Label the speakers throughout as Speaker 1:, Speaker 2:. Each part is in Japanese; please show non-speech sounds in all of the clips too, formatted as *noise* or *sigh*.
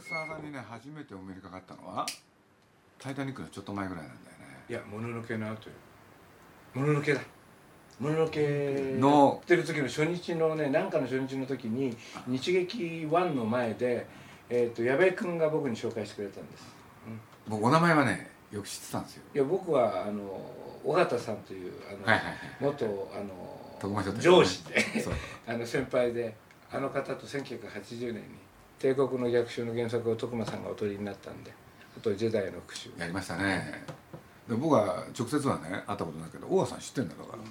Speaker 1: ね古澤さんにね初めてお目にかかったのは「タイタニック」のちょっと前ぐらいなんだよね。
Speaker 2: いやもののけの後よ。もののけだ。もののけ
Speaker 1: の
Speaker 2: やってる時の初日のね何かの初日の時に日劇1の前で、えー、と矢部君が僕に紹介してくれたんです。
Speaker 1: 僕お名前はねよく知ってたんですよ。
Speaker 2: いや僕はあの尾形さんというあの、
Speaker 1: はいはいはい
Speaker 2: 元あの上司で *laughs* あの先輩であの方と1980年に帝国の逆襲の原作を徳間さんがお取りになったんであと「ジェダイの復讐」
Speaker 1: やりましたね。で僕は直接はね会ったことないけど大川さん知ってんだよだから、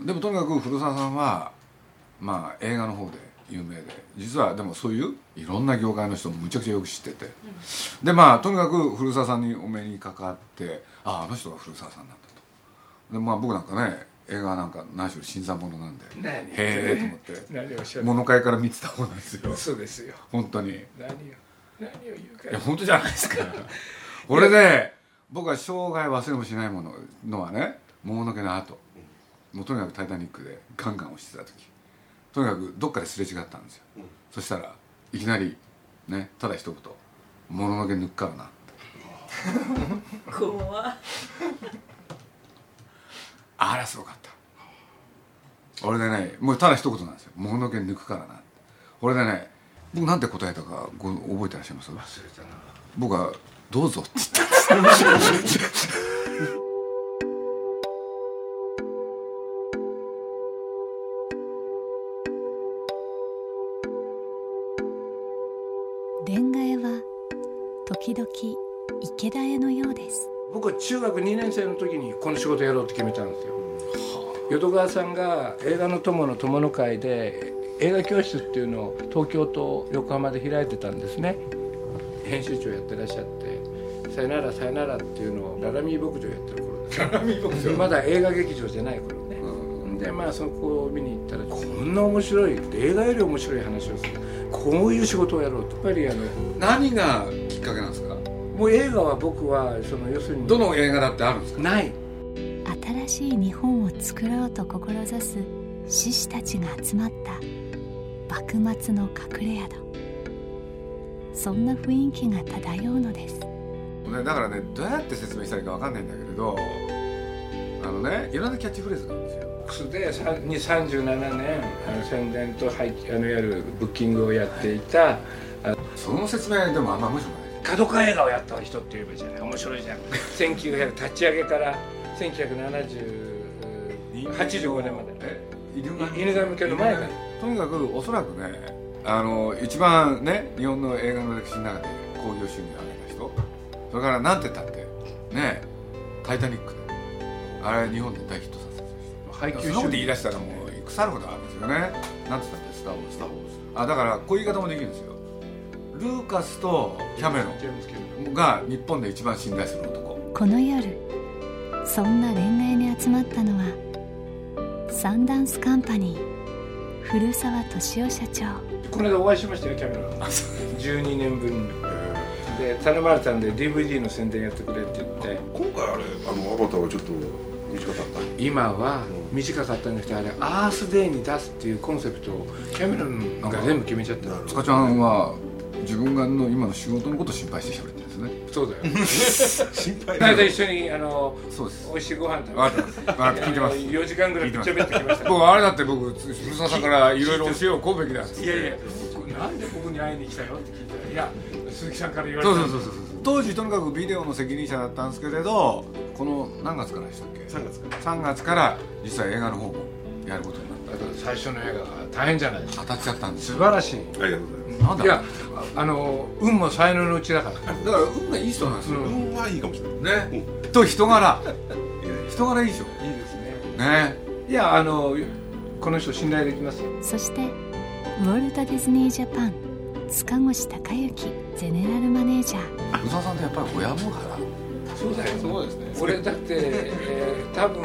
Speaker 1: うん。でもとにかく古澤さんはまあ映画の方で有名で実はでもそういういろんな業界の人もむちゃくちゃよく知ってて、でまあとにかく古澤さんにお目にかかってあああの人が古澤さんなんだと。でまあ僕なんかね映画なんか何しろ新参者なんで。
Speaker 2: 何
Speaker 1: へえと思って。
Speaker 2: 何をおっしゃる
Speaker 1: 物買いから見てた方なんですよ。
Speaker 2: そうですよ。
Speaker 1: 本当に。い
Speaker 2: 何を？何を言うか。
Speaker 1: や本当じゃないですか。*laughs* 俺ね僕は生涯忘れもしないもののはね「もののけの後。もうとにかく「タイタニック」でガンガン押してた時。とにかくどっかですれ違ったんですよ、そしたらいきなりねただ一言「もののけ抜くからな」
Speaker 3: 怖っ
Speaker 1: あらすごかった。俺でねもうただ一言なんですよ「もののけ抜くからな」って。俺でね僕なんて答えたかご覚えてらっしゃいます？
Speaker 2: 忘れたな。
Speaker 1: 僕は「どうぞ」って言ったんです
Speaker 4: レンガ屋は時々池田屋のようです
Speaker 2: 僕は中学2年生の時にこの仕事やろうって決めたんですよ。淀川さんが映画の友の友の会で映画教室っていうのを東京と横浜で開いてたんですね。編集長やってらっしゃって「さよならさよなら」っていうのをララミー牧場やってる頃ですララミー牧場。まだ映画劇場じゃない頃ね、でまあそこを見に行ったらこんな面白い映画より面白い話をする。こういう仕事をやろうと。やっぱりあの
Speaker 1: 何がきっかけなんですか？
Speaker 2: もう映画は僕はその要するに
Speaker 1: どの映画だってあるんですか？
Speaker 2: ない。
Speaker 4: 新しい日本を作ろうと志す志士たちが集まった幕末の隠れ宿。そんな雰囲気が漂うのです。
Speaker 1: ねだからねどうやって説明したらいいかわかんないんだけれどあのねいろんなキャッチフレーズがあるんですよ。
Speaker 2: でさに37年あの宣伝と配あのいわゆるブッキングをやっていた
Speaker 1: その説明でもあんま面白くない
Speaker 2: 角川映画をやった人って言えばいいじゃない。面白いじゃん。1900立ち上げから1985年まで。
Speaker 1: え犬神
Speaker 2: 家の前から。
Speaker 1: とにかくおそらくねあの一番ね日本の映画の歴史の中で興行収入を上げた人。それからなんて言ったってね「タイタニック」であれ日本で大ヒットさせた人。
Speaker 2: 配給
Speaker 1: そんなこと言い出したらもう腐るほどあるんですよね。なんて言ったって「スター・ウォーズ」スター・ウォーズ。あだからこういう言い方もできるんですよルーカスとキャメロ
Speaker 2: ン
Speaker 1: ンが日本で一番信頼する男。
Speaker 4: この夜そんな恋愛に集まったのはサンダンスカンパニー古澤敏夫社長。
Speaker 2: この間お会いしましたよキャメロン。12年ぶりに。で頼まれたんで DVD の宣伝やってくれって言って。
Speaker 5: 今回あれあのアバターはちょっと短かった。
Speaker 2: 今は短かったんだけどあれアースデーに出すっていうコンセプトをキャメロンが全部決めちゃった。
Speaker 1: 塚ちゃんは自分がの今の仕事のことを心配して喋ってるんですね。
Speaker 2: そうだよ。*laughs*
Speaker 5: 心配
Speaker 2: この間一緒にあの
Speaker 1: そうです。
Speaker 2: 美味しいご飯食べ
Speaker 1: て。ます分かって聞いてます。
Speaker 2: 4時間ぐらいぶっちゃべってきました。
Speaker 1: 僕あれだって僕古澤さんからいろいろ教えを請うべきだっつって。
Speaker 2: いやいやなんで僕に会いに来たのって聞いたらいや鈴木さんから言われた。
Speaker 1: そうそうそうそう当時とにかくビデオの責任者だったんですけれどこの何月からでしたっけ
Speaker 5: ？3月か
Speaker 1: 3月から実は映画の方もやることに
Speaker 2: 最初の映画が大変じゃないですか。
Speaker 1: 当たっちゃったんです。
Speaker 2: 素
Speaker 1: よ
Speaker 2: 晴らしい。
Speaker 5: ありがとうございま
Speaker 1: なんだ
Speaker 2: いやあの運も才能のうちだから。
Speaker 1: だから運がいい人なんですよ、
Speaker 2: うん。
Speaker 5: す運はいいかもしれない。
Speaker 1: ね、と人柄。*laughs* 人柄いいでしょ。
Speaker 2: いいですね。
Speaker 1: ね。
Speaker 2: いやあのこの人信頼できますよ。
Speaker 4: そしてウォルト・ディズニー・ジャパン。塚越隆之ゼネラルマネージャー。
Speaker 1: 宇沢さんってやっぱり親分から
Speaker 2: そうだよ。
Speaker 1: そうですね。
Speaker 2: 俺だって、えー多分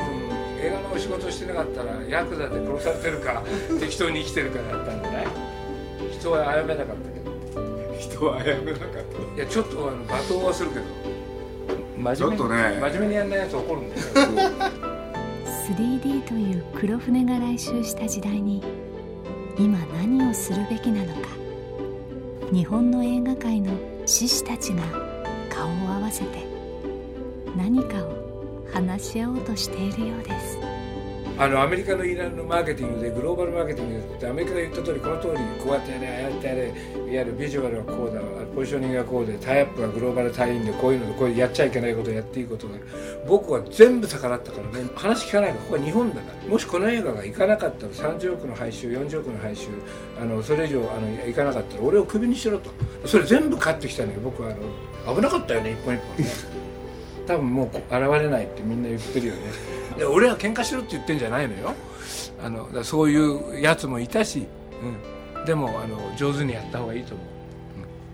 Speaker 2: 映画のお仕事してなかったらヤクザで殺されてるか *laughs* 適当に生きてるかだったんじゃない人は殺めなかったけど。
Speaker 1: 人はやめなかっ
Speaker 2: いやちょっとあの罵倒はするけど。真面目に
Speaker 1: ちょっとね。
Speaker 2: 真面目にやんないやつ怒るんだよ。
Speaker 4: 3D という黒船が来襲した時代に今何をするべきなのか。日本の映画界の志士たちが顔を合わせて何かを話し合おうとしているようです。
Speaker 2: あのアメリカのイランのマーケティングでグローバルマーケティングでアメリカが言った通りこの通りこうやってやれああやってやれいわゆるビジュアルはこうだポジショニングがこうでタイアップはグローバル隊員でこういうのでこういうやっちゃいけないことやっていいことが僕は全部逆らったからね。話聞かないからここは日本だから。もしこの映画が行かなかったら30億の配収40億の配収あのそれ以上あの行かなかったら俺をクビにしろとそれ全部買ってきたのよ。僕はあの危なかったよね一本一本多分もうこ現れないってみんな言ってるよね。*laughs* で俺は喧嘩しろって言ってんじゃないのよ。あのそういうやつもいたし、うん、でもあの上手にやった方がいいと思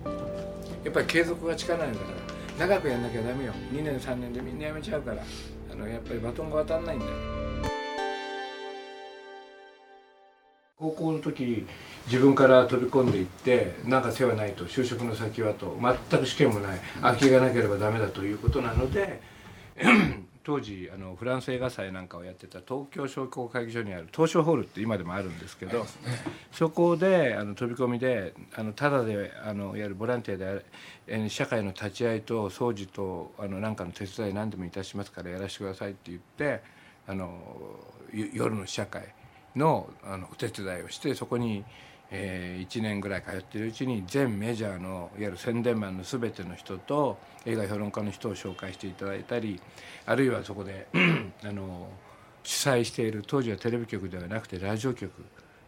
Speaker 2: う、うん、やっぱり継続が力なんだから。長くやんなきゃダメよ。2年3年でみんなやめちゃうから。あのやっぱりバトンが渡らないんだよ。高校の時自分から飛び込んでいってなんか手はないと就職の先はと全く試験もない空きがなければダメだということなので *clears throat* 当時あのフランス映画祭なんかをやってた東京商工会議所にある東証ホールって今でもあるんですけど、そこであの飛び込みであのただであのいわゆるボランティアでえー社会の立ち会いと掃除とあのなんかの手伝い何でもいたしますからやらせてくださいって言ってあのゆ夜の試写会のあのお手伝いをしてそこに、え1年ぐらい通ってるうちに全メジャーのいわゆる宣伝マンの全ての人と映画評論家の人を紹介していただいたりあるいはそこで *clears throat* あの主催している当時はテレビ局ではなくてラジオ局。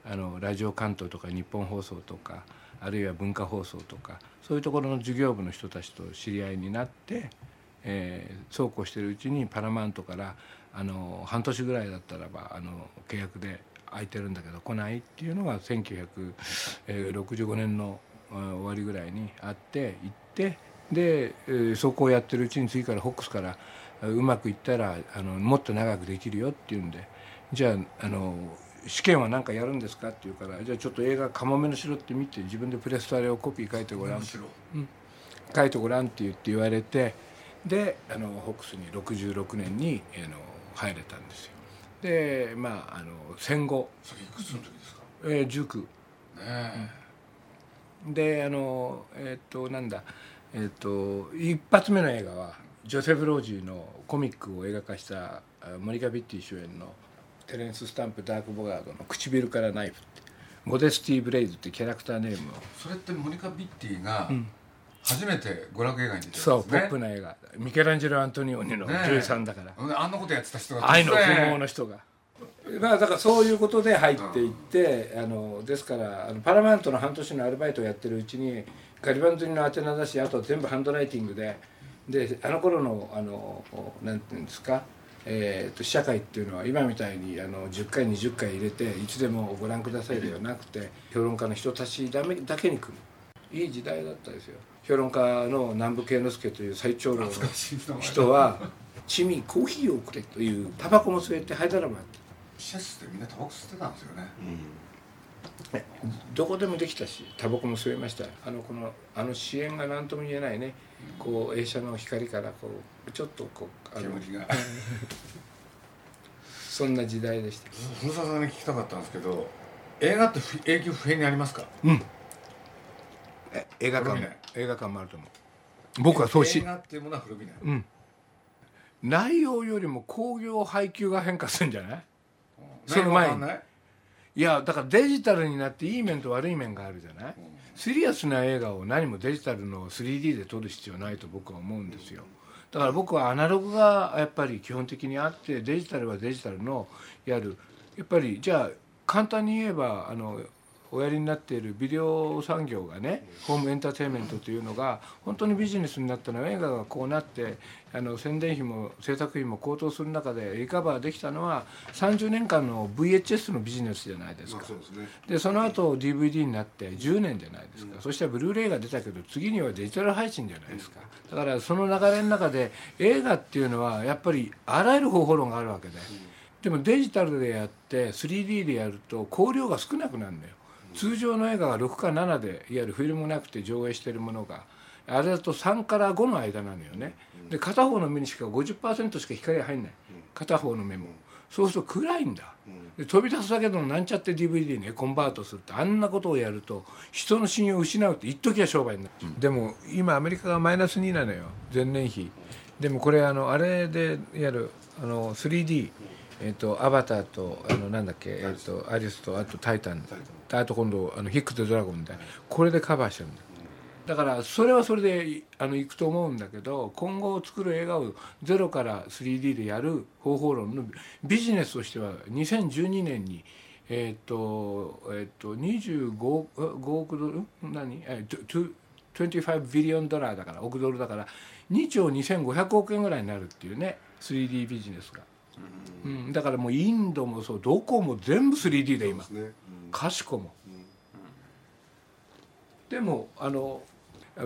Speaker 2: あのラジオ関東とか日本放送とかあるいは文化放送とかそういうところの事業部の人たちと知り合いになって、えーそうこうしているうちにパラマントからあの半年ぐらいだったらばあの契約で空いてるんだけど来ないっていうのが1965年のあ終わりぐらいにあって行ってで、えーそこをやってるうちに次からホックスからあうまくいったらあのもっと長くできるよっていうんでじゃああの試験は何かやるんですかって言うからじゃあちょっと映画「かもめの城」って見て自分でプレストあれをコピー書いてごらん。
Speaker 1: 白
Speaker 2: 書いてごらんって言って言われてであのホックスに66年にあの入れたんですよでまああの戦後、
Speaker 1: それいくつの時ですか？
Speaker 2: えー、19
Speaker 1: ね
Speaker 2: であのえっ、となんだ。えっ、と一発目の映画はジョセフ・ロージーのコミックを映画化したあモニカ・ビッティ主演のテレンス・スタンプ・ダーク・ボガードの「唇からナイフ」ってモデスティ・ブレイズってキャラクターネームを。
Speaker 1: それってモニカ・ビッティが初めて娯楽映画に出てる
Speaker 2: そう、
Speaker 1: んですね。
Speaker 2: ポップな映画。ミケランジェロ・アントニオニの
Speaker 1: ね
Speaker 2: 女優さんだから、
Speaker 1: ほんであんなことやってた人が
Speaker 2: 愛の富豪
Speaker 1: の
Speaker 2: の人が。まあだからそういうことで入っていって、あのですからあのパラマウントの半年のアルバイトをやってるうちにガリバンドリの宛名だしあとは全部ハンドライティングでであの頃のあのなんていうんですか、えー、と試写会っていうのは今みたいにあの10回20回入れていつでもご覧くださいではなくて評論家の人たちだめだけに来るいい時代だったですよ評論家の南部慶之助という最長老の人は「チミコーヒーをくれ」というタバコも吸えてハイドラマやって。
Speaker 1: シェスってみんなタバコ吸ってたんですよね。
Speaker 2: どこでもできたしタバコも吸えました。あのこのあの支援が何とも言えないね。こう映写の光からこうちょっとこうあの
Speaker 1: 煙が。*laughs*
Speaker 2: そんな時代でした。
Speaker 1: 古澤さんに聞きたかったんですけど映画って不永久不変にありますか？
Speaker 2: え映画館映画館もあると思う。僕はそうし。
Speaker 1: 映画っていうものは古びない。
Speaker 2: うん。内容よりも興行配給が変化するんじゃない？その前に。
Speaker 1: い？
Speaker 2: いやだからデジタルになっていい面と悪い面があるじゃない、シリアスな映画を何もデジタルの 3D で撮る必要ないと僕は思うんですよ。だから僕はアナログがやっぱり基本的にあってデジタルはデジタルのやる。やっぱりじゃあ簡単に言えばあのおやりになっているビデオ産業がねホームエンターテインメントというのが本当にビジネスになったのは映画がこうなってあの宣伝費も制作費も高騰する中でリカバーできたのは30年間の VHS のビジネスじゃないですか。
Speaker 5: そうですね。
Speaker 2: でその後 DVD になって10年じゃないですか、そしたらブルーレイが出たけど次にはデジタル配信じゃないですか、だからその流れの中で映画っていうのはやっぱりあらゆる方法論があるわけで、でもデジタルでやって 3D でやると光量が少なくなるんだよ、通常の映画が6か7でいわゆるフィルムなくて上映しているものがあれだと3から5の間なのよね。で片方の目にしか50%しか光が入んない。片方の目もそうすると暗いんだ。で飛び出すだけでもなんちゃって DVD ねコンバートするってあんなことをやると人の信用を失うって一時は商売になる、でも今アメリカがマイナス2なのよ。前年比。でもこれあのあれでやるあの 3D えっとアバターとあのなんだっけ、えっとアリスとあとタイタンあと今度あのヒックとドラゴンみたいな。これでカバーしてるんだ。だからそれはそれであのいくと思うんだけど今後作る映画をゼロから 3D でやる方法論のビジネスとしては2012年にえっ、とえっ、と25 5億ドル？何？えー25ビリオンドラーだから億ドルだから2兆2500億円ぐらいになるっていうね 3D ビジネスが、うん、だからもうインドもそうどこも全部 3D で今かしこも、でもあの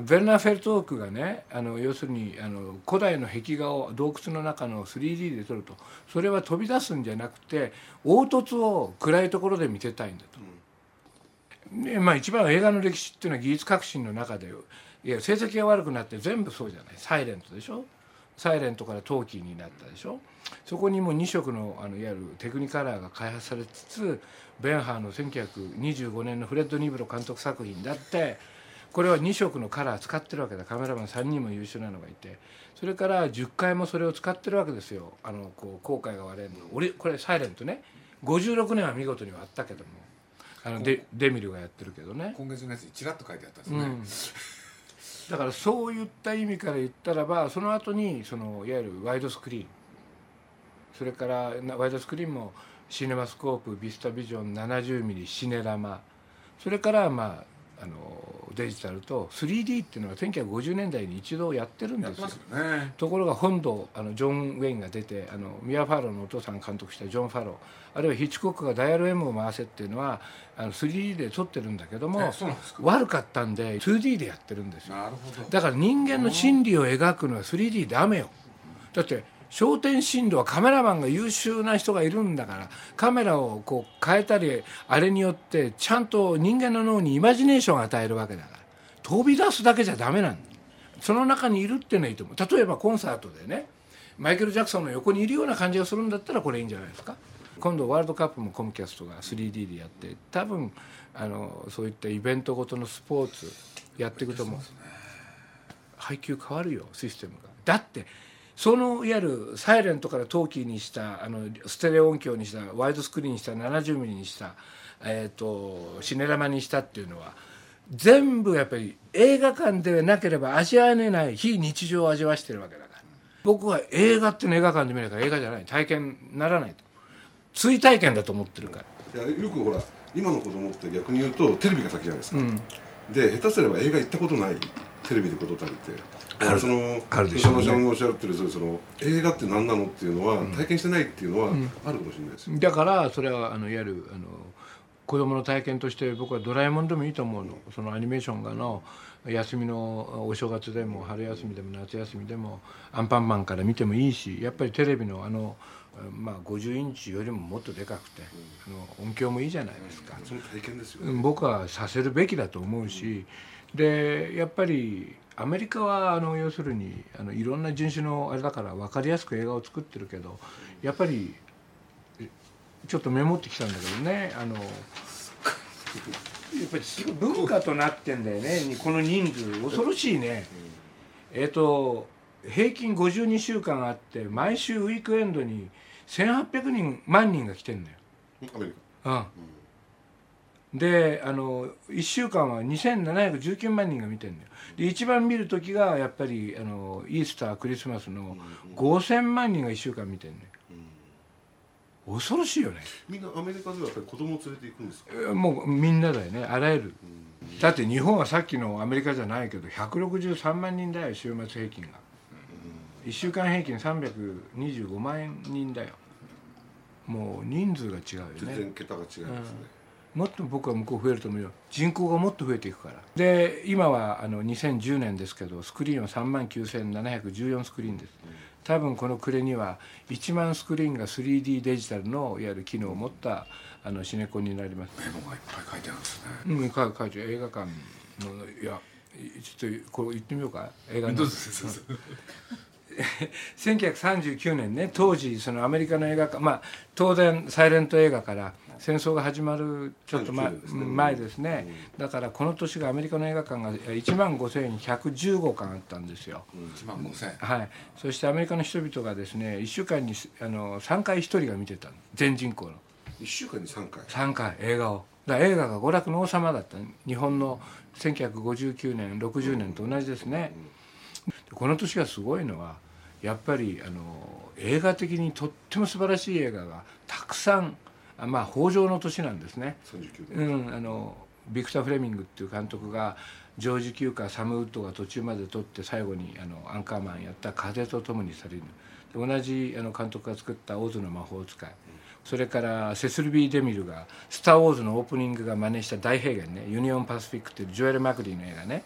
Speaker 2: ベルナー・フェルトークがねあの要するにあの古代の壁画を洞窟の中の 3D で撮ると。それは飛び出すんじゃなくて凹凸を暗いところで見せたいんだと。でまあ、一番映画の歴史っていうのは技術革新の中でいや成績が悪くなって全部そうじゃない。サイレントでしょサイレントからトーキーになったでしょ？そこにも2色のあのいわゆるテクニカラーが開発されつつベンハーの1925年のフレッド・ニブロ監督作品だってこれは2色のカラー使ってるわけだ。カメラマン3人も優秀なのがいて。それから10回もそれを使ってるわけですよ。あのこう後悔が割れるの。俺これサイレントね。56年は見事にはあったけども。あのデデミルがやってるけどね。
Speaker 1: 今月のやつにちらっと書いてあったんですね、
Speaker 2: だからそういった意味から言ったらばその後にそのいわゆるワイドスクリーン。それからワイドスクリーンもシネマスコープビスタビジョン 70mm シネラマ。それからまああのデジタルと 3D っていうのは1950年代に一度やってるんですよ。
Speaker 1: ね。
Speaker 2: ところが本土あのジョン・ウェインが出てあのミア・ファローのお父さんが監督したジョン・ファロー。あるいはヒッチコックがダイヤル M を回せっていうのはあの 3D で撮ってるんだけども悪かったんで 2D でやってるんですよ。
Speaker 1: なるほど。
Speaker 2: だから人間の心理を描くのは 3D ダメよ。だって焦点深度はカメラマンが優秀な人がいるんだからカメラをこう変えたりあれによってちゃんと人間の脳にイマジネーションを与えるわけだから飛び出すだけじゃダメなんだ。その中にいるっていうのはいいと思う。例えばコンサートでねマイケル・ジャクソンの横にいるような感じがするんだったらこれいいんじゃないですか。今度ワールドカップもコムキャストが 3D でやって多分あのそういったイベントごとのスポーツやっていくと思う。配球変わるよシステムが。だってそのいわゆるサイレントからトーキーにしたあのステレオ音響にしたワイドスクリーンにした 70mm にした、えー、とシネラマにしたっていうのは全部やっぱり映画館でなければ味わえない非日常を味わわしてるわけだから。僕は映画っていうの映画館で見るから映画じゃない。体験にならないと。追体験だと思ってるから。
Speaker 5: いやよくほら今の子供って逆に言うとテレビが先じゃないですか、で下手すれば映画行ったことないテレビでこと足りてその
Speaker 2: あるでしょうね。
Speaker 5: そのさんがおっしゃってるその映画って何なのっていうのは、体験してないっていうのはあるかもしれないですよ、
Speaker 2: だからそれはあのいわゆるあの子供の体験として僕はドラえもんでもいいと思うの。そのアニメーションがの休みのお正月でも春休みでも夏休みでもアンパンマンから見てもいいしやっぱりテレビのあの、まあ、50インチよりももっとでかくて、あの音響もいいじゃないですか。
Speaker 5: その体験ですよ、
Speaker 2: うん僕はさせるべきだと思うし、でやっぱりアメリカはあの要するにあのいろんな人種のあれだから分かりやすく映画を作ってるけどやっぱりえちょっとメモってきたんだけどねあのやっぱり文化となってんだよねこの人数恐ろしいね。えっ、と平均52週間あって毎週ウィークエンドに1800人万人が来てんだよ。
Speaker 5: アメリカ
Speaker 2: うん、であの1週間は2719万人が見てるんだよ。で一番見る時がやっぱりあのイースタークリスマスの5000万人が1週間見てるんだよ。恐ろしいよね。
Speaker 5: みんなアメリカではやっぱり子供を連れて行くんですか？
Speaker 2: もうみんなだよね。あらゆる。だって日本はさっきのアメリカじゃないけど163万人だよ週末平均が。1週間平均325万人だよ。もう人数が違うよね。
Speaker 5: 全然桁が違いますね、
Speaker 2: もっと僕は向こう増えると思うよ。人口がもっと増えていくから。で今はあの2010年ですけどスクリーンは3万9714スクリーンです。多分この暮れには1万スクリーンが 3D デジタルのいわゆる機能を持ったあのシネコンになります。
Speaker 1: メモがいっぱい書いてあるんですね。
Speaker 2: うん書いて映画館のいやちょっとこれ言ってみようか。映画の。
Speaker 1: どうぞどうぞ
Speaker 2: 1939年ね当時そのアメリカの映画館まあ当然サイレント映画から戦争が始まるちょっと前
Speaker 5: 39ですね。
Speaker 2: 前ですね。だからこの年がアメリカの映画館が1万5115館あったんですよ。
Speaker 1: 1万5000
Speaker 2: はい、そしてアメリカの人々がですね1週間にあの3回1人が見てたの。全人口の。
Speaker 5: 1週間に3回
Speaker 2: ？3回映画を。だ映画が娯楽の王様だった。日本の1959年60年と同じですね、でこの年がすごいのはやっぱりあの映画的にとっても素晴らしい映画がたくさんあまあ北条の年なんですね、
Speaker 5: 39
Speaker 2: う
Speaker 5: 年、
Speaker 2: ん、あのビクター・フレミングっていう監督がジョージ・キューカーサム・ウッドが途中まで撮って最後にあのアンカーマンやった「風と共に去りぬ」で同じあの監督が作った「オズの魔法使い」それからセシル・ B・デミルが「スター・ウォーズ」のオープニングが真似した大平原ね。ユニオン・パシフィックっていうジョエル・マクリーの映画ね。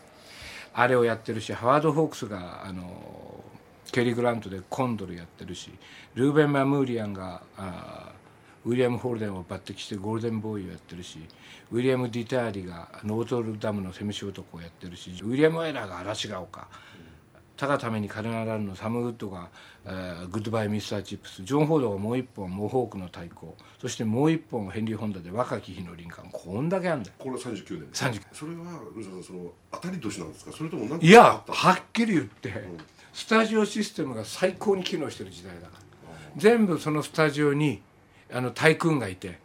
Speaker 2: あれをやってるしハワード・ホークスがあのケーリー・グラントでコンドルやってるしルーベン・マムーリアンがあーウィリアム・ホルデンを抜擢してゴールデンボーイをやってるしウィリアム・ディターリがノートルダムのせむし男をやってるしウィリアム・ワイラーが嵐が丘。誰がために鐘が鳴るのサム・ウッドが、えーグッドバイ・ミスター・チップスジョン・フォードがもう一本モホークの太鼓。そしてもう一本ヘンリー・フォンダで若き日のリンカーン。こんだけあんだよ。
Speaker 5: これは39年。
Speaker 2: 39
Speaker 5: それはルーさんその当たり年なんですか？それとも何か
Speaker 2: いやはっきり言って、スタジオシステムが最高に機能してる時代だから。全部そのスタジオにあの大君がいて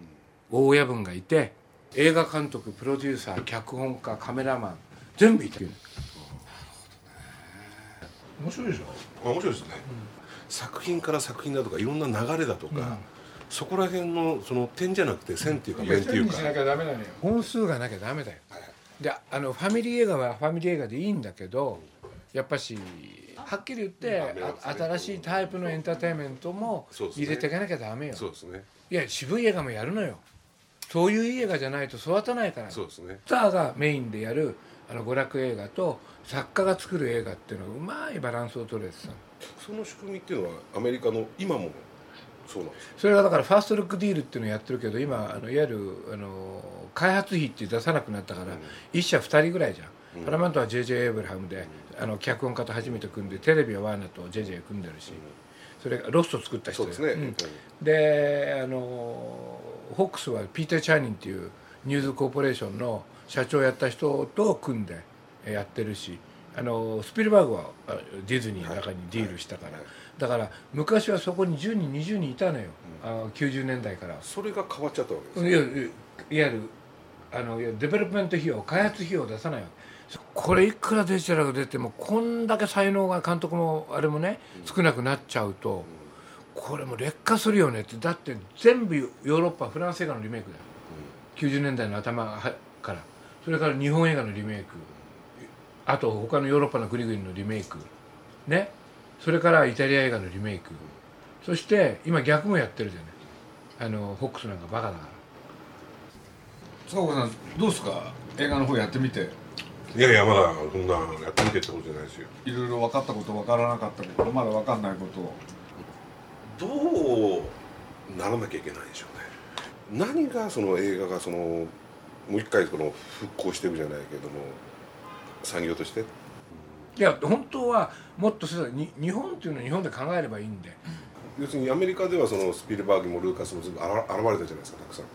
Speaker 2: 大親分がいて映画監督プロデューサー脚本家カメラマン全部いて面白いでしょ？
Speaker 5: あ面白いですね、作品から作品だとかいろんな流れだとか、そこら辺のその点じゃなくて線っていうか面っていうか、
Speaker 2: しなきゃダメなのよ。本数がなきゃダメだよ。であのファミリー映画はファミリー映画でいいんだけどやっぱしはっきり言ってあ新しいタイプのエンターテインメントも入れていかなきゃダメよ。
Speaker 5: そうですね
Speaker 2: いや渋い映画もやるのよ。そういういい映画じゃないと育たないから。
Speaker 5: そうですね。
Speaker 2: スターがメインでやるあの娯楽映画と作家が作る映画っていうのがうまいバランスを取れてさ
Speaker 5: その仕組みっていうのはアメリカの今もそうなんです
Speaker 2: それはだからファーストルックディールっていうのをやってるけど今あのいわゆるあの開発費って出さなくなったから、一社二人ぐらいじゃん、パラマントは JJ エイブラハムで、あの脚本家と初めて組んでテレビはワーナーと JJ 組んでるし、それからロスト作った人
Speaker 5: ですね、
Speaker 2: ん。であのホックスはピーター・チャーニンっていうニューズコーポレーションの社長をやった人と組んでやってるしあのスピルバーグはあディズニーの中にディールしたから、だから昔はそこに10人20人いたのよ、あ90年代から。
Speaker 5: それが変わっちゃったわけです
Speaker 2: いやいわゆるあのいやデベロップメント費用開発費用を出さないわけこれいくらデジタルが出てもこんだけ才能が監督もあれもね少なくなっちゃうとこれも劣化するよねってだって全部ヨーロッパフランス映画のリメイクだよ。90年代の頭はから。それから日本映画のリメイク。あと他のヨーロッパの国々のリメイク。ね。それからイタリア映画のリメイク。そして今逆もやってるじゃない。あのホックスなんかバカだから。
Speaker 1: 坂岡さんどうですか？映画の方やってみて
Speaker 5: いやいやまだそんなやってみてってことじゃないですよ。
Speaker 1: いろいろ分かったこと分からなかったことまだ分かんないことを。
Speaker 5: どうならなきゃいけないでしょうね。何がその映画がそのもう一回その復興していくじゃないけども産業として？
Speaker 2: いや本当はもっとそうだに日本っていうのは日本で考えればいいんで。
Speaker 5: 要するにアメリカではそのスピルバーグもルーカスも全部あら現れたじゃないですかたくさん。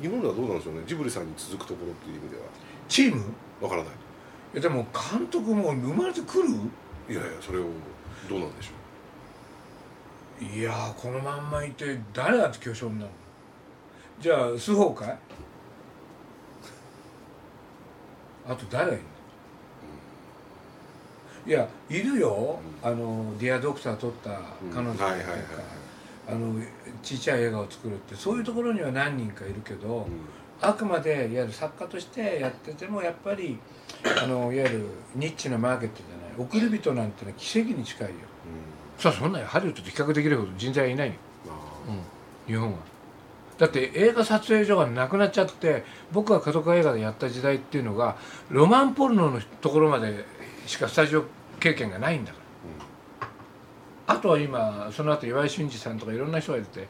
Speaker 5: 日本ではどうなんでしょうね。ジブリさんに続くところっていう意味では。
Speaker 2: チーム？
Speaker 5: わからない。
Speaker 2: いやでも監督も生まれてくる？
Speaker 5: いやいやそれをどうなんでしょ
Speaker 2: いやーこのまんまいて誰だって巨匠になるの？じゃあ須宝かい？あと誰がいるの？いやいるよ、あの「ディア・ドクター」撮った彼女とか、あのちっちゃい映画を作るって。そういうところには何人かいるけど、あくまでいわゆる作家としてやっててもやっぱりあのいわゆるニッチなマーケットじゃない。送り人なんてのは奇跡に近いよ、さあそんなハリウッドと比較できるほど人材はいないよ、うん、日本は。だって映画撮影所がなくなっちゃって僕が家族映画でやった時代っていうのがロマンポルノのところまでしかスタジオ経験がないんだから、あとは今その後岩井俊二さんとかいろんな人が出て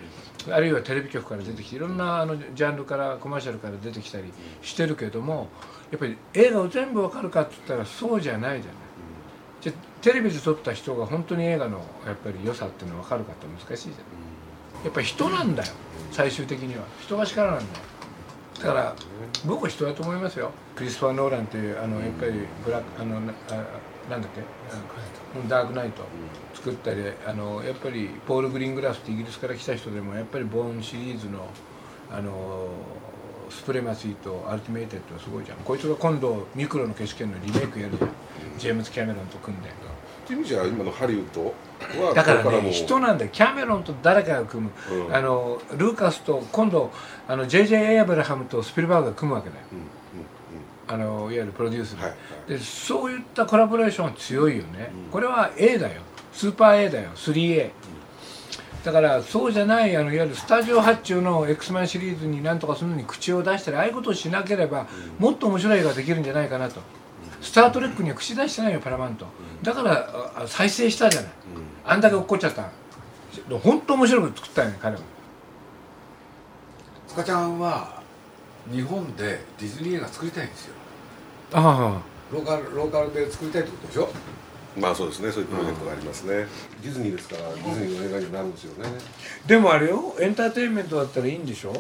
Speaker 2: あるいはテレビ局から出てきていろんなあのジャンルからコマーシャルから出てきたりしてるけどもやっぱり映画を全部わかるかって言ったらそうじゃないじゃない。じゃテレビで撮った人が本当に映画のやっぱり良さっていうのは分かるかって難しいじゃない。やっぱり人なんだよ最終的には人が力なんだよだから僕は人だと思いますよクリストファー・ノーランっていうあのやっぱりブラックあのななんだっけ？ダークナイト。作ったりあのやっぱりポール・グリーングラスってイギリスから来た人でもやっぱりボーンシリーズのあのスプレマシーとアルティメイタムはすごいじゃん。こいつが今度ミクロの決死圏のリメイクやるじゃん。ジェームズ・キャメロンと組んで。
Speaker 5: っていう意味じゃ今のハリウッドは
Speaker 2: だからね人なんだよ。キャメロンと誰かが組む、
Speaker 5: うん。
Speaker 2: あのルーカスと今度あの JJ エイブラハムとスピルバーグが組むわけだよ。
Speaker 5: うんうん
Speaker 2: あのいわゆるプロデュースで,、
Speaker 5: はいはい。
Speaker 2: でそういったコラボレーションは強いよね、
Speaker 5: うん。
Speaker 2: これは A だよ。スーパー A だよ。3A、だからそうじゃないあのいわゆるスタジオ発注の X マンシリーズに何とかするのに口を出したりああいうことをしなければ、もっと面白い映画ができるんじゃないかなと、スター・トレックには口出してないよパラマウント、だから再生したじゃない。あんだけ落っこっちゃった。本当面白く作ったよね彼は。
Speaker 1: 塚ちゃんは日本でディズニー映画作りたいんですよ。
Speaker 2: あ
Speaker 1: ローカルローカルで作りたいってことでしょ？
Speaker 5: まあそうですね。そういうプロジェクトがありますね、ディズニーですからディズニーの映画になるんですよね。
Speaker 2: あでもあれよエンターテインメントだったらいいんでしょ？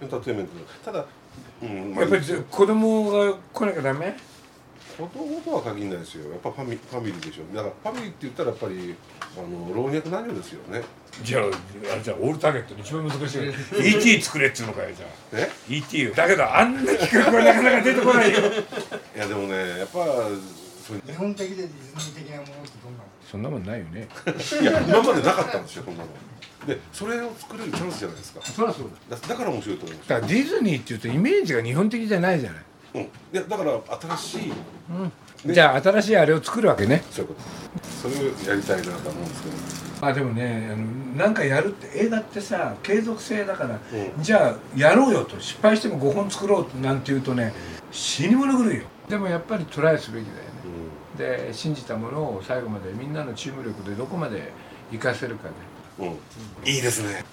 Speaker 5: エンターテインメント。ただ、うんまあ、
Speaker 2: やっぱり子供が来なきゃダメ？
Speaker 5: 子供とは限らないですよ。やっぱファミファミリーでしょ。だからファミリーって言ったらやっぱりあの老若男女ですよね。
Speaker 2: じゃああれじゃあオールターゲットの一番難しい *laughs* ET 作れっつうのかよじゃあ。
Speaker 5: え
Speaker 2: ？ET だけどあんな企画はなかなか出てこないよ。*laughs*
Speaker 5: いやでもねやっぱそう
Speaker 3: 日本的でディズニー的なものってどんなの
Speaker 2: そんなもんないよね。*laughs*
Speaker 5: いや今までなかったんですよこんなのでそれを作れるチャンスじゃないですか。
Speaker 2: そりゃそうだ。
Speaker 5: だだから面白いと思います。
Speaker 2: だからディズニーっていうとイメージが日本的じゃないじゃない、
Speaker 5: うん、いやだから新しい。
Speaker 2: じゃあ新しいあれを作るわけね。
Speaker 5: そういうこと。それをやりたいなと思うんですけど。
Speaker 2: あでもねあのなんかやるって映画ってさ継続性だから、
Speaker 5: うん。
Speaker 2: じゃあやろうよと失敗しても5本作ろうなんて言うとね死に物狂いよ。でもやっぱりトライすべきだよね。で信じたものを最後までみんなのチーム力でどこまで活かせるかで。
Speaker 5: うん、うん、いいですね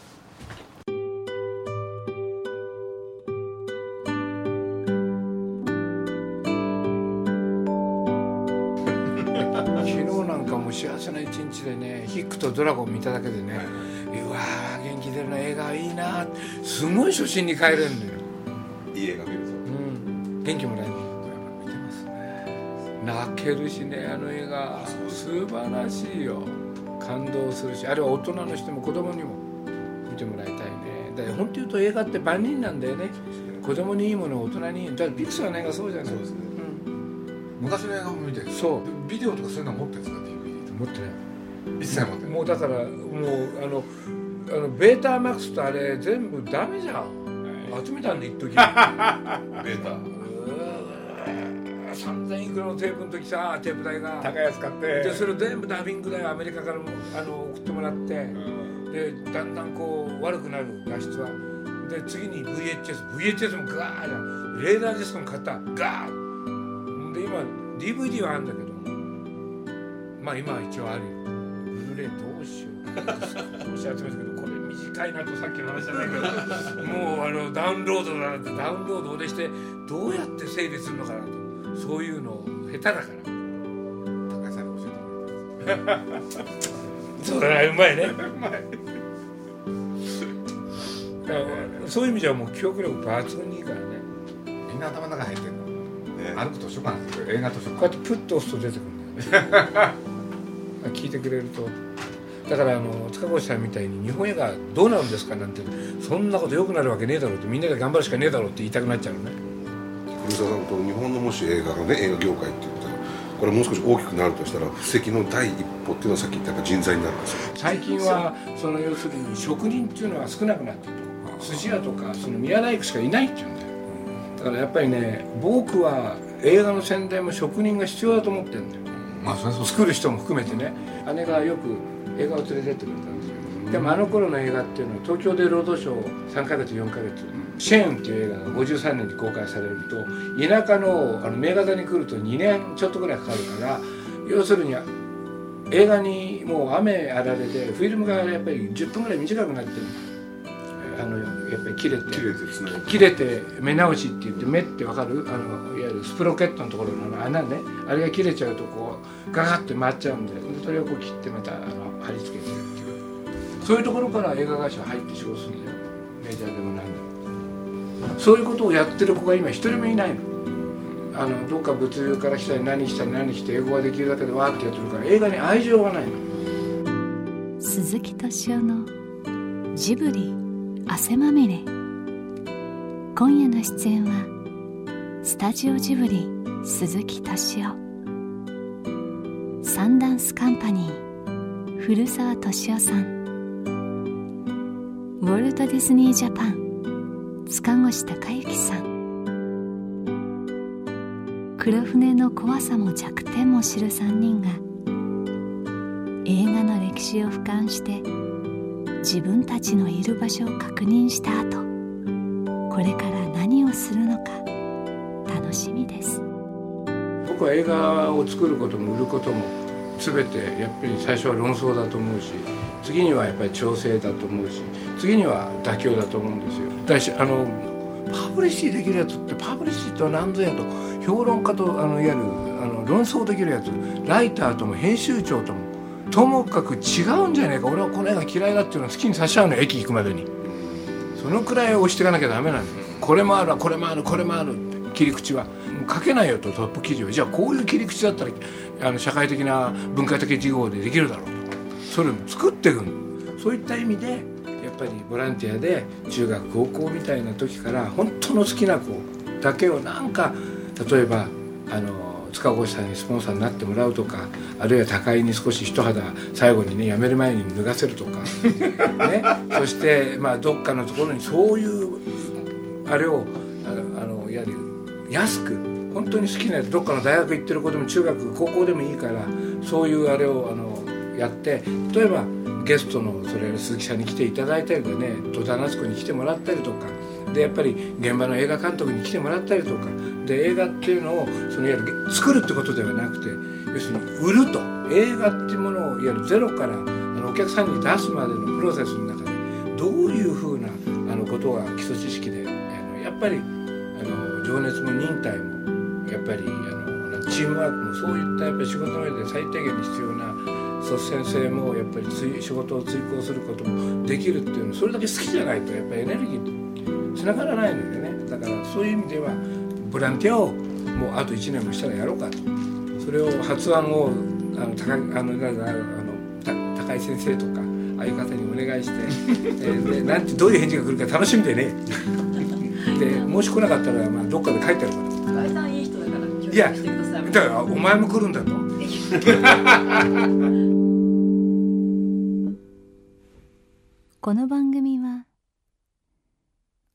Speaker 2: でねヒックとドラゴン見ただけでね、うわー元気出るな映画いいなすごい初心に帰れるんだよ、
Speaker 5: いい映画見ると
Speaker 2: うん、元気もらえる
Speaker 1: 見てますね
Speaker 2: 泣けるしねあの映画。素晴らしいよ。感動するし。あるいは大人の人も子供にも。見てもらいたいね。だから本当言うと映画って万人なんだよね。子供にいいもの大人にいい。だからピクサーの映画そうじゃない。
Speaker 5: そうですね。
Speaker 1: 昔の映画も見てる。
Speaker 2: そう。
Speaker 1: でビデオとかそういうの持ってるんですか？DVD と
Speaker 2: 持ってない。
Speaker 1: か一切持ってない。
Speaker 2: もうだからもうあのあのベータマックスとあれ全部ダメじゃん。集めたんで一時。*laughs*
Speaker 5: ベータ。
Speaker 2: 3000いくらのテープの時さテープ代が。
Speaker 1: 高いやつ買って。
Speaker 2: でそれを全部ダビング代アメリカからもあの送ってもらって。でだんだんこう悪くなる画質は。で次に VHSVHS もガーじゃん。レーダーディスクも買った。ガーで今 DVD はあるんだけど。まあ今は一応あるよブルーレイどうしようどうしよう集めたけどこれ短いなとさっきの話じゃないけどもうあのダウンロードだなんてダウンロード俺してどうやって整理するのかなと。そういうの下手だから。
Speaker 1: 高橋さんに教えてもらって
Speaker 2: そうだねうまいね。*laughs* うまい。そういう意味じゃもう記憶力抜群にいいからね。
Speaker 1: みんな頭の中入ってるの。
Speaker 5: ね。
Speaker 1: 歩く図書館映画図書
Speaker 2: こうやっ
Speaker 1: 館
Speaker 2: てプッと押すと出てくるんだよね *laughs* 聞いてくれると。だからあの塚越さんみたいに日本映画どうなるんですかなんてそんなこと良くなるわけねえだろうってみんなで頑張るしかねえだろうって言いたくなっちゃうのね。
Speaker 5: 古澤さんと日本のもし映画がね映画業界って言ったらこれもう少し大きくなるとしたら布石の第一歩っていうのはさっき言った人材になるんですよ。
Speaker 2: 最近はその要するに職人っていうのは少なくなってると。寿司屋とかその宮大工しかいないっていうんだよ。だからやっぱりね僕は映画の宣伝も職人が必要だと思ってるんだよ作る人も含めてね姉がよく映画を連れてってくれたんですよでもあの頃の映画っていうのは東京で労働省3ヶ月4ヶ月。シェーンっていう映画が53年に公開されると田舎のあの名画座に来ると2年ちょっとぐらいかかるから要するに映画にもう雨あられでフィルムがやっぱり10分ぐらい短くなってる。あのやっぱり切れて
Speaker 5: 綺麗ですね
Speaker 2: 切れて目直しって言って目ってわかる？あのいわゆるスプロケットのところのあの穴ね。あれが切れちゃうとこうガガッて回っちゃうんででそれをこう切ってまたあの貼り付けてるっていう。そういうところから映画会社入って仕事するんだよ。メジャーでも何でも。そういうことをやってる子が今一人もいないの。あのどっか物流から来たり何したり何して英語ができるだけでわーってやってるから映画に愛情がないの。
Speaker 4: 鈴木敏夫のジブリ汗まみれ。今夜の出演はスタジオジブリ鈴木敏夫。サンダンスカンパニー古澤敏夫さん。ウォルト・ディズニー・ジャパン塚越隆之さん。黒船の怖さも弱点も知る3人が映画の歴史を俯瞰して自分たちのいる場所を確認した後これから何をするのか楽しみです。
Speaker 2: 僕は映画を作ることも売ることも全てやっぱり最初は論争だと思うし次にはやっぱり調整だと思うし次には妥協だと思うんですよ。だしあのパブリッシーできるやつってパブリッシーとは何ぞやと評論家とあのいわゆるあの論争できるやつライターとも編集長ともともかく違うんじゃないか。俺はこの映画嫌いだっていうのを好きにさせちゃうの駅行くまでに。そのくらい押していかなきゃダメなんだ。よこれもあるこれもある。これもある。切り口は。書けないよとトップ記事をじゃあこういう切り口だったらあの社会的な文化的事業でできるだろうと。それを作っていくのそういった意味でやっぱりボランティアで中学高校みたいな時から本当の好きな子だけをなんか例えばあの塚越さんにスポンサーになってもらうとかあるいは高井に少し一肌最後にね辞める前に脱がせるとか、*laughs* ね、そしてまあどっかのところにそういうあれをあのやる安く本当に好きなやつどっかの大学行ってる子でも中学高校でもいいからそういうあれをあのやって例えばゲストのそれ鈴木さんに来ていただいたりとかね戸田夏子に来てもらったりとかでやっぱり現場の映画監督に来てもらったりとか。で映画っていうのをそのいわゆる作るってことではなくて要するに売ると。映画っていうものをいわゆるゼロからあのお客さんに出すまでのプロセスの中でどういうふうなあのことが基礎知識であのやっぱりあの情熱も忍耐もやっぱりあのチームワークもそういったやっぱり仕事の上で最低限に必要な率先性もやっぱり仕事を追行することもできるっていうのそれだけ好きじゃないとやっぱりエネルギーつながらないのでね。だからそういう意味ではボランティアをもうあと1年もしたらやろうかと。それを発案をあの高あのなんだあのた高井先生とか相方にお願いして、*laughs* えーでなんてどういう返事が来るか楽しみでねでもし来なかったらまあどっかで書いてあるから。
Speaker 6: 高井さんい。い人だから協
Speaker 2: いや
Speaker 6: 力してください
Speaker 2: だからお前も来るんだと。
Speaker 4: この番組は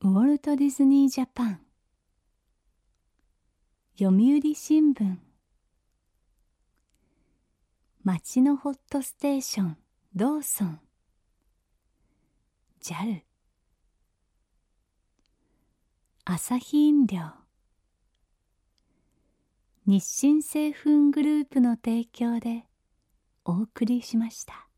Speaker 4: ウォルト・ディズニー・ジャパン。読売新聞。町のホットステーションローソン。JAL 朝日飲料。日清製粉グループの提供でお送りしました。